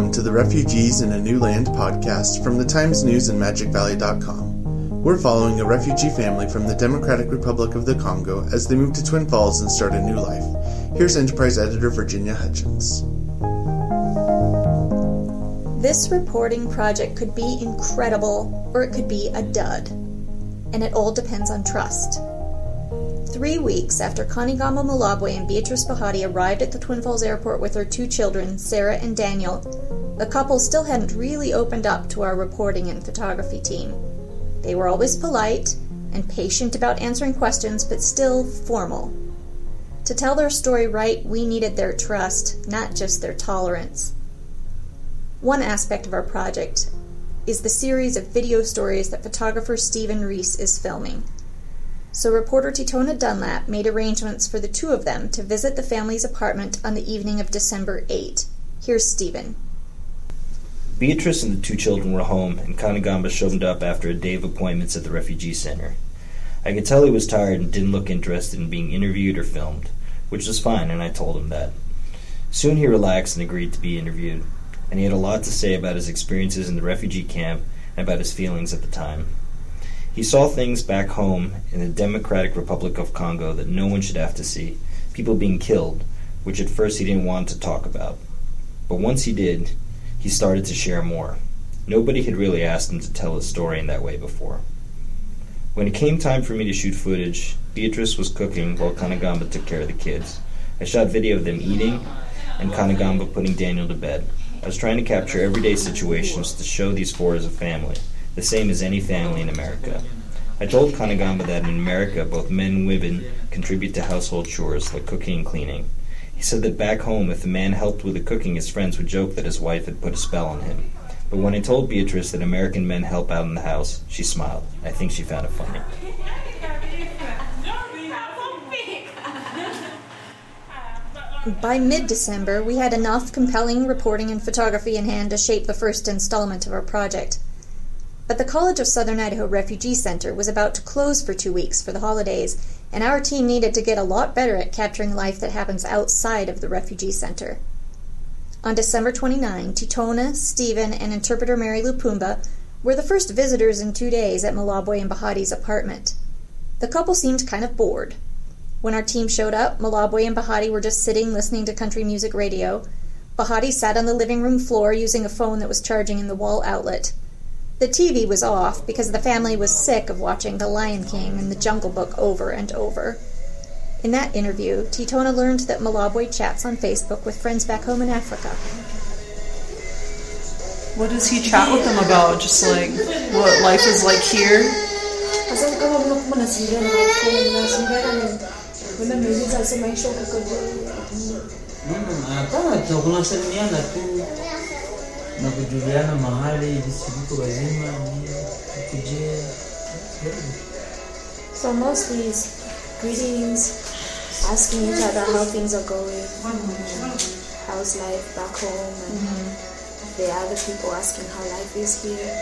welcome to the Refugees in a New Land podcast from the Times News and MagicValley.com. We're following a refugee family from the Democratic Republic of the Congo as they move to Twin Falls and start a new life. Here's Enterprise editor Virginia Hutchins. This reporting project could be incredible or it could be a dud. And it all depends on trust. Three weeks after Kanigama Malabwe and Beatrice Bahati arrived at the Twin Falls airport with their two children, Sarah and Daniel, the couple still hadn't really opened up to our reporting and photography team. They were always polite and patient about answering questions, but still formal. To tell their story right, we needed their trust, not just their tolerance. One aspect of our project is the series of video stories that photographer Stephen Reese is filming so reporter Tetona Dunlap made arrangements for the two of them to visit the family's apartment on the evening of December 8. Here's Stephen. Beatrice and the two children were home, and Kanigamba showed up after a day of appointments at the refugee center. I could tell he was tired and didn't look interested in being interviewed or filmed, which was fine, and I told him that. Soon he relaxed and agreed to be interviewed, and he had a lot to say about his experiences in the refugee camp and about his feelings at the time. He saw things back home in the Democratic Republic of Congo that no one should have to see people being killed, which at first he didn't want to talk about. But once he did, he started to share more. Nobody had really asked him to tell his story in that way before. When it came time for me to shoot footage, Beatrice was cooking while Kanagamba took care of the kids. I shot video of them eating and Kanagamba putting Daniel to bed. I was trying to capture everyday situations to show these four as a family the same as any family in America. I told Kanagamba that in America, both men and women contribute to household chores like cooking and cleaning. He said that back home, if a man helped with the cooking, his friends would joke that his wife had put a spell on him. But when I told Beatrice that American men help out in the house, she smiled. I think she found it funny. By mid December, we had enough compelling reporting and photography in hand to shape the first installment of our project. But the College of Southern Idaho Refugee Center was about to close for two weeks for the holidays, and our team needed to get a lot better at capturing life that happens outside of the refugee center. On December 29, Tetona, Stephen, and interpreter Mary Lupumba were the first visitors in two days at Malabwe and Bahati's apartment. The couple seemed kind of bored. When our team showed up, Malabwe and Bahati were just sitting listening to country music radio. Bahati sat on the living room floor using a phone that was charging in the wall outlet. The TV was off because the family was sick of watching The Lion King and The Jungle Book over and over. In that interview, Tetona learned that Malabwe chats on Facebook with friends back home in Africa. What does he chat with them about? Just like what life is like here? Na kujuliana mahali viko wazima kujia So mostly it's greetings, asking each other how things are going, how's life back home, and mm-hmm. the other people asking how life is here.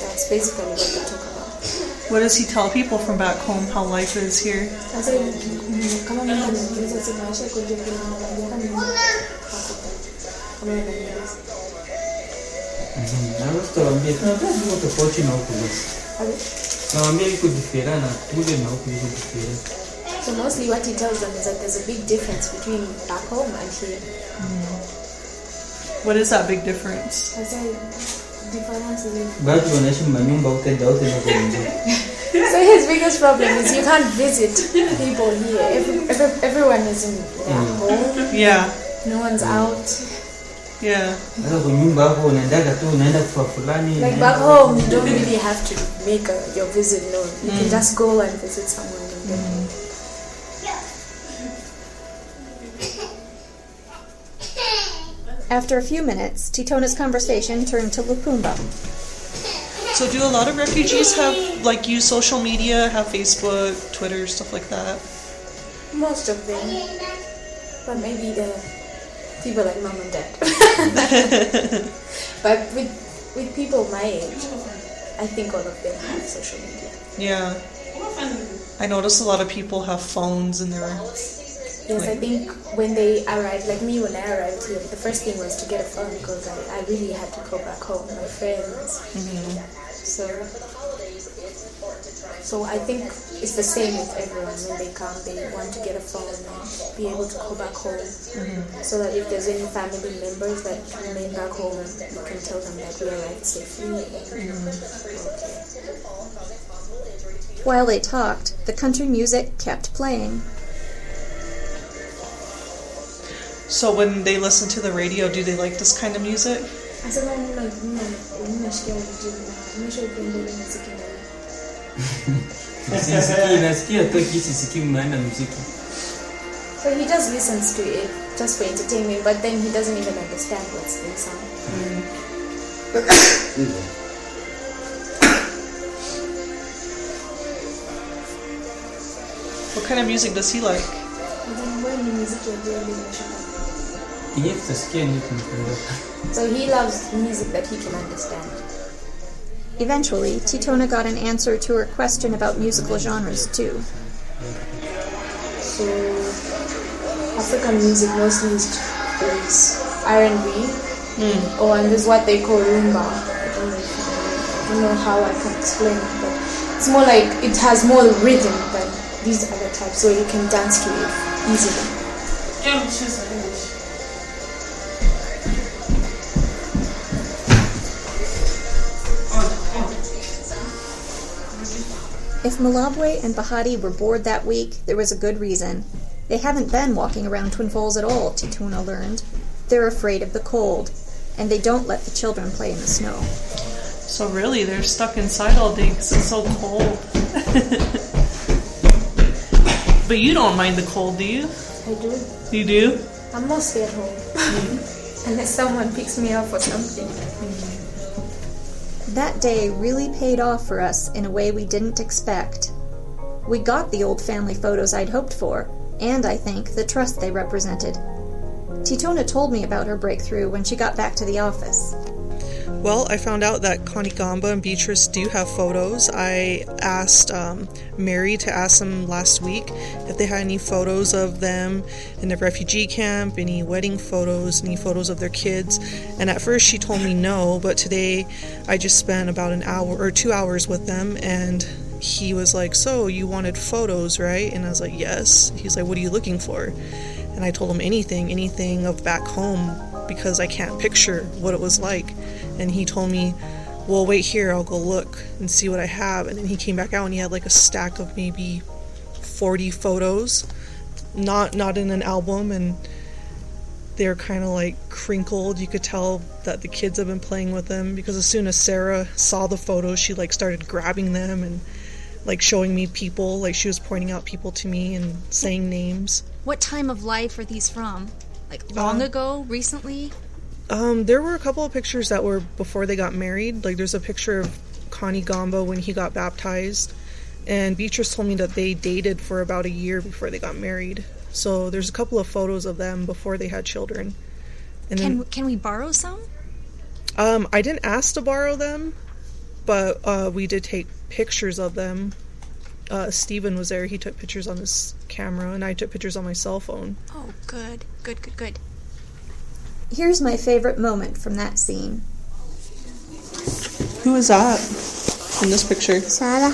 That's basically what they talk about. What does he tell people from back home how life is here? Naweza tunajua tofauti na huku nawambia iko difera na kule na huku iko difera So mostly what he tells them is that there's a big difference between back home and here. Mm. What is that big difference? I said difference is batu wanaishi manyumba utenda wote na So his biggest problem is you can't visit people here. Every, every, everyone is in their mm. home. Yeah. No one's out. Yeah. Sasa kwa hapo unaendaga tu unaenda kwa fulani. Like back home you don't really have to make a, your visit known. You mm. can just go and visit someone and get mm. After a few minutes, Tetona's conversation turned to Lupumba. So do a lot of refugees have like use social media, have Facebook, Twitter, stuff like that? Most of them. But maybe the people like mom and dad. but with with people my age, I think all of them have social media. Yeah. I notice a lot of people have phones in their Yes, I think when they arrived, like me when I arrived here, the first thing was to get a phone because I, I really had to go back home, my friends. Mm-hmm. So, so I think it's the same with everyone. When they come, they want to get a phone and be able to go back home, mm-hmm. so that if there's any family members that remain back home, you can tell them that we arrived safely. And, mm-hmm. okay. While they talked, the country music kept playing. So when they listen to the radio, do they like this kind of music? Sisikii, nasikia tu kisisikii maana muziki. So he just listens to it just for entertainment, but then he doesn't even understand what's being sung. What kind of music does he like? Mm-hmm. And then when the music will really emotional. Yenyewe tutasikia ndio tunapenda. So he loves music that he can understand. Eventually, Tetona got an answer to her question about musical genres, too. So African music mostly is is R&B, or and there's what they call rumba. I don't know, if you know, I don't know how I can explain it, but it's more like it has more rhythm than these other types, so you can dance to it easily. If Malabwe and Bahati were bored that week, there was a good reason. They haven't been walking around Twin Falls at all, Tetona learned. They're afraid of the cold, and they don't let the children play in the snow. So really, they're stuck inside all day because it's so cold. but you don't mind the cold, do you? I do. You do? I'm mostly at home. Unless someone picks me up or something. That day really paid off for us in a way we didn't expect. We got the old family photos I'd hoped for, and I think the trust they represented. Tetona told me about her breakthrough when she got back to the office. Well, I found out that Connie Gamba and Beatrice do have photos. I asked um, Mary to ask them last week if they had any photos of them in the refugee camp, any wedding photos, any photos of their kids. And at first she told me no, but today I just spent about an hour or two hours with them and he was like, So, you wanted photos, right? And I was like, Yes. He's like, What are you looking for? And I told him anything, anything of back home because I can't picture what it was like. And he told me, Well, wait here, I'll go look and see what I have. And then he came back out and he had like a stack of maybe 40 photos, not not in an album, and they're kind of like crinkled. You could tell that the kids have been playing with them because as soon as Sarah saw the photos, she like started grabbing them and like showing me people. Like she was pointing out people to me and saying names. What time of life are these from? Like long Uh, ago, recently? Um, there were a couple of pictures that were before they got married. Like there's a picture of Connie Gamba when he got baptized, and Beatrice told me that they dated for about a year before they got married. So there's a couple of photos of them before they had children. And Can then can we borrow some? um, I didn't ask to borrow them, but uh, we did take pictures of them. Uh, Stephen was there. He took pictures on his camera, and I took pictures on my cell phone. Oh, good, good, good, good. Here's my favorite moment from that scene. Who is that in this picture? Sarah.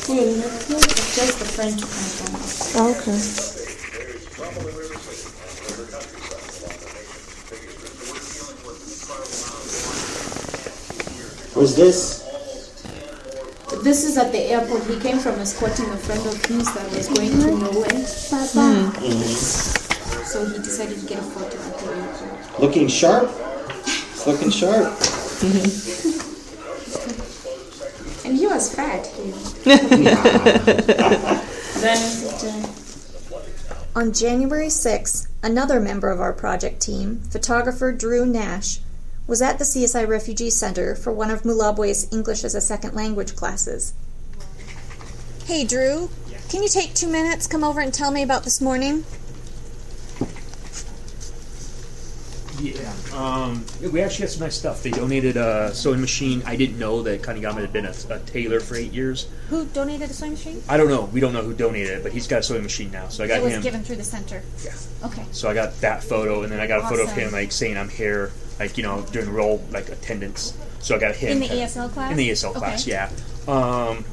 Just the friend to come from. Oh, okay. Who's this? This is at the airport. He came from escorting a friend of his that was going to mm-hmm. Norway. So he decided to get a photo at the airport. Looking sharp? It's looking sharp. And he was fat. He, then On January 6, another member of our project team, photographer Drew Nash, was at the CSI Refugee Center for one of Malabwe's English as a Second Language classes. Hey, Drew, can you take two minutes, come over and tell me about this morning? Yeah, I'm Um, we actually had some nice stuff. They donated a sewing machine. I didn't know that Kanigama had been a, a tailor for eight years. Who donated a sewing machine? I don't know. We don't know who donated it, but he's got a sewing machine now. So I got it was him. given through the center. Yeah. Okay. So I got that photo, and then I got a photo of Awesome. him like saying I'm here, like you know, during roll like attendance. So I got him In the ESL class? In the ESL class, Okay. yeah. Um,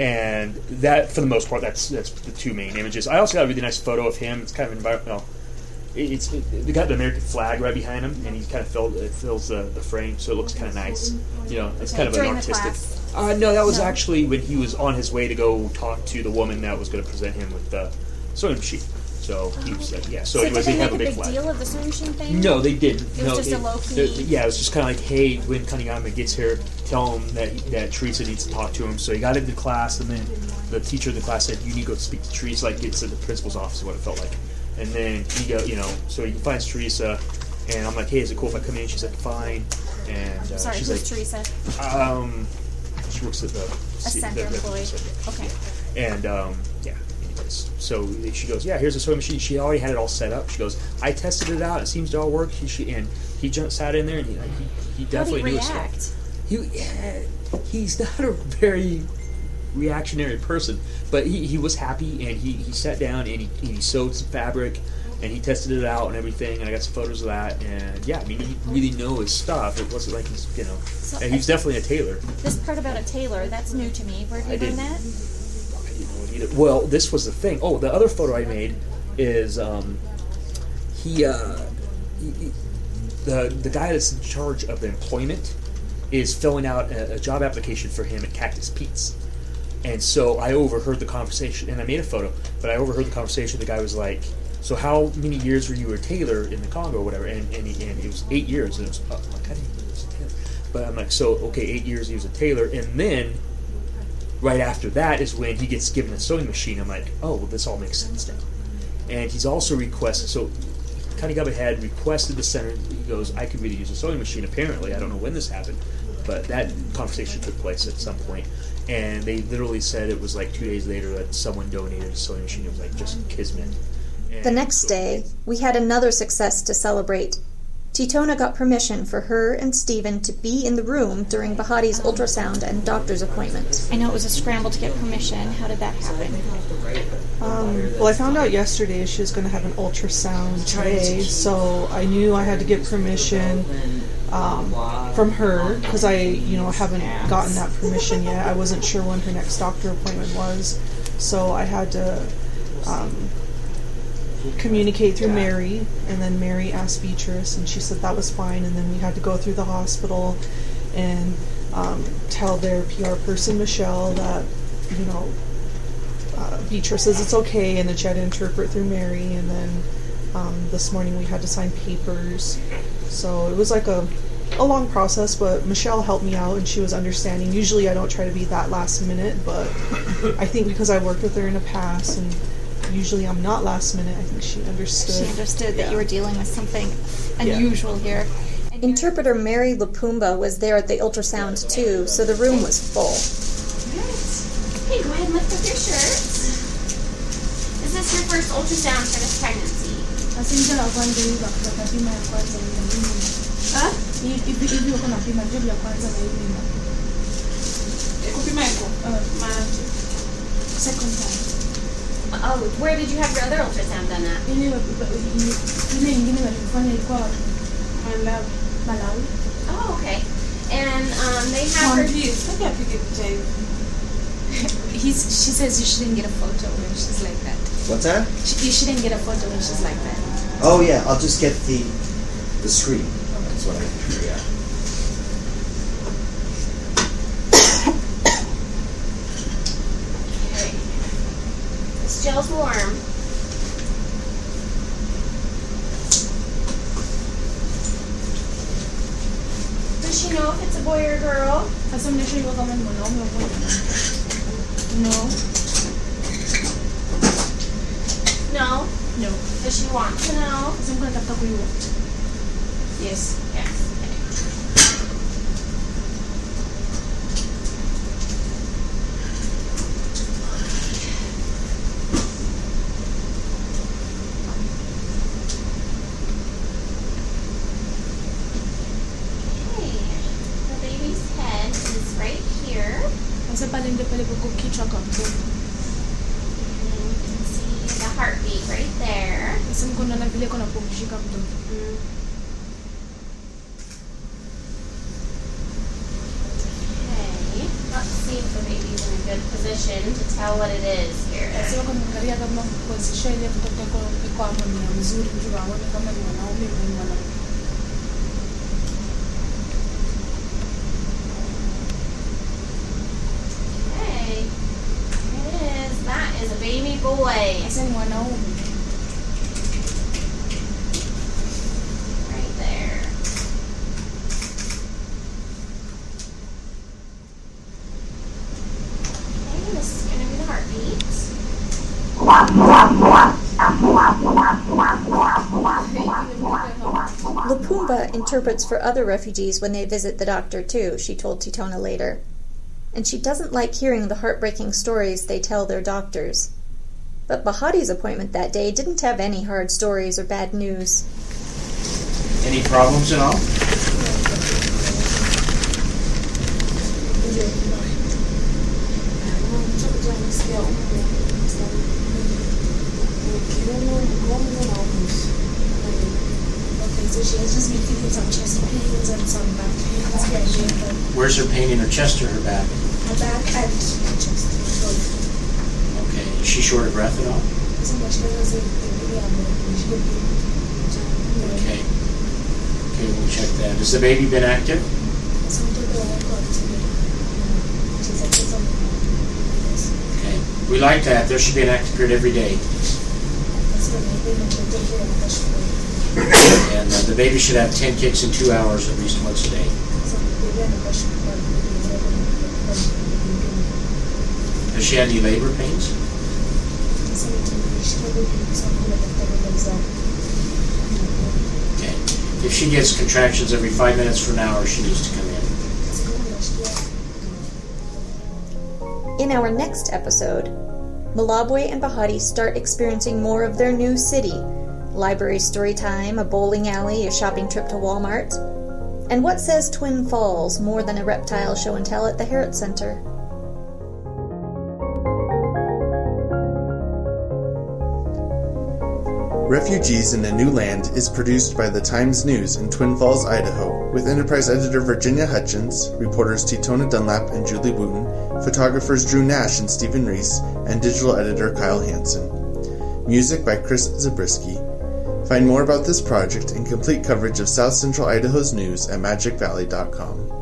and that, for the most part, that's that's the two main images. I also got a really nice photo of him. It's kind of environmental. It, it's it, they got the American flag right behind him, and he kind of filled it fills the, the frame, so it looks kind of nice. You know, it's kind of during an the artistic. class? Uh, no, that was No. actually when he was on his way to go talk to the woman that was going to present him with the sewing machine. So he was like, yeah. So, So, it was did they they have make a a big flag. deal of the sewing machine thing? No, they didn't. It was no, just a low the- key- yeah, it was just kind of like, hey, when Kanigama gets here, tell him that that Teresa needs to talk to him. So he got into class, and then the teacher of the class said, you need to go speak to Teresa. Like it's to the principal's office, is what it felt like. And then he go, you know, so he finds Teresa, and I'm like, hey, is it cool if I come in? She's like, fine. And uh, Sorry, she's who's like, Teresa? um, she works at the A center employee. Okay. and um, yeah, anyways, so she goes, yeah, here's a sewing machine. She already had it all set up. She goes, I tested it out. It seems to all work. He, she, and he just sat in there and he, like, he, he How definitely knew his react? stuff. He, yeah, he's not a very reactionary person, but he, he was happy and he, he sat down and he, and he sewed some fabric and he tested it out and everything. And I got some photos of that. And yeah, I mean, he really know his stuff. It wasn't like he's, you know, So and he's definitely a tailor. This part about a tailor, that's new to me. Where did I you learn that? I didn't know it either. Well, this was the thing. Oh, the other photo I made is um, he, uh, he, he- the the guy that's in charge of the employment is filling out a, a job application for him at Cactus Pete's. And so I overheard the conversation, and I made a photo. But I overheard the conversation. The guy was like, "So how many years were you a tailor in the Congo, or whatever?" And and, he, and it was eight years. And it was I'm like, I didn't know he was a tailor. But I'm like, so okay, eight years he was a tailor, and then right after that is when he gets given a sewing machine. I'm like, oh, well, this all makes sense now. And he's also requested, so kind Kanigaba had requested the center, he goes, I could really use a sewing machine, apparently. I don't know when this happened, but that conversation took place at some point. And they literally said it was like two days later that someone donated a sewing machine. It was like just kismet. And The next day, we had another success to celebrate. Tetona got permission for her and Stephen to be in the room during Bahati's ultrasound and doctor's appointment. I know it was a scramble to get permission. How did that happen? Um, well, I found out yesterday she was going to have an ultrasound today, so I knew I had to get permission um, from her because I, you know, haven't gotten that permission yet. I wasn't sure when her next doctor appointment was, so I had to um, communicate through Mary, and then Mary asked Beatrice, and she said that was fine, and then we had to go through the hospital and um, tell their PR person Michelle that, you know, uh, Beatrice says it's okay, and then she had to interpret through Mary, and then um, this morning we had to sign papers. So it was like a a long process, but Michelle helped me out, and she was understanding. Usually I don't try to be that last minute, but I think because I worked with her in the past, and usually I'm not last minute, I think she understood. She understood that you were dealing with something Yeah. unusual here. Interpreter Mary Lupumba was there at the ultrasound too, so the room was full. Hey, go ahead and lift up your shirts. Is this your first ultrasound for this pregnancy? Huh? Second time. Oh, where did you have your other ultrasound done at? Ile ile ingine walifanya ilikuwa Malawi. Malawi. Oh, okay. And um, they have her. Please, look at He's, she says you shouldn't get a photo when she's like that. What's that? She, you shouldn't get a photo when she's like that. Oh yeah, I'll just get the the screen. That's what I yeah. Okay. This gel's warm. Does she know if it's a boy or a girl? Sasa mnashindwa kama ni mwanaume au mwanamke. No. No. No. Does she want to know? Sasa mko natafuta kujua. Yes. Yes. pale kukichwa kwa mtoto. The heartbeat right there. Sasa mko naona vile iko napumzika mtoto. Okay. Let's see if the baby's in a position to tell what it is here. Sasa wako naangalia kama position ile mtoto iko iko hapo ni ya mzuri mtu aone kama ni mwanaume au ni mwanamke. Okay. It is. That is a baby boy. Sasa ni mwanaume. Right there. Okay, this is going to be the heartbeat. Lupumba interprets for other refugees when they visit the doctor, too, she told Tetona later. And she doesn't like hearing the heartbreaking stories they tell their doctors. But Bahati's appointment that day didn't have any hard stories or bad news. Any problems at all? Okay, so she has just some chest pains and some back pains and. Where's her pain in her chest or her back? Her back and her chest. both. Okay. Is she short of breath at all? So much better than the other. She would be. Uh, okay. Okay, we'll check that. Has the baby been active? So we took her walk out today. She's like, "There's something wrong." Yes. Okay. We like that. There should be an active period every day. And uh, the baby should have 10 kicks in two hours at least once a day. Has she had any labor pains? Okay. If she gets contractions every five minutes for an hour, she needs to come in. In our next episode, Malabwe and Bahati start experiencing more of their new city library story time, a bowling alley, a shopping trip to Walmart. And what says Twin Falls more than a reptile show and tell at the Herrett Center? Refugees in a New Land is produced by the Times News in Twin Falls, Idaho, with Enterprise editor Virginia Hutchins, reporters Tetona Dunlap and Julie Wootton, photographers Drew Nash and Stephen Reese, and digital editor Kyle Hansen. Music by Chris Zabriskie. Find more about this project and complete coverage of South Central Idaho's news at magicvalley.com.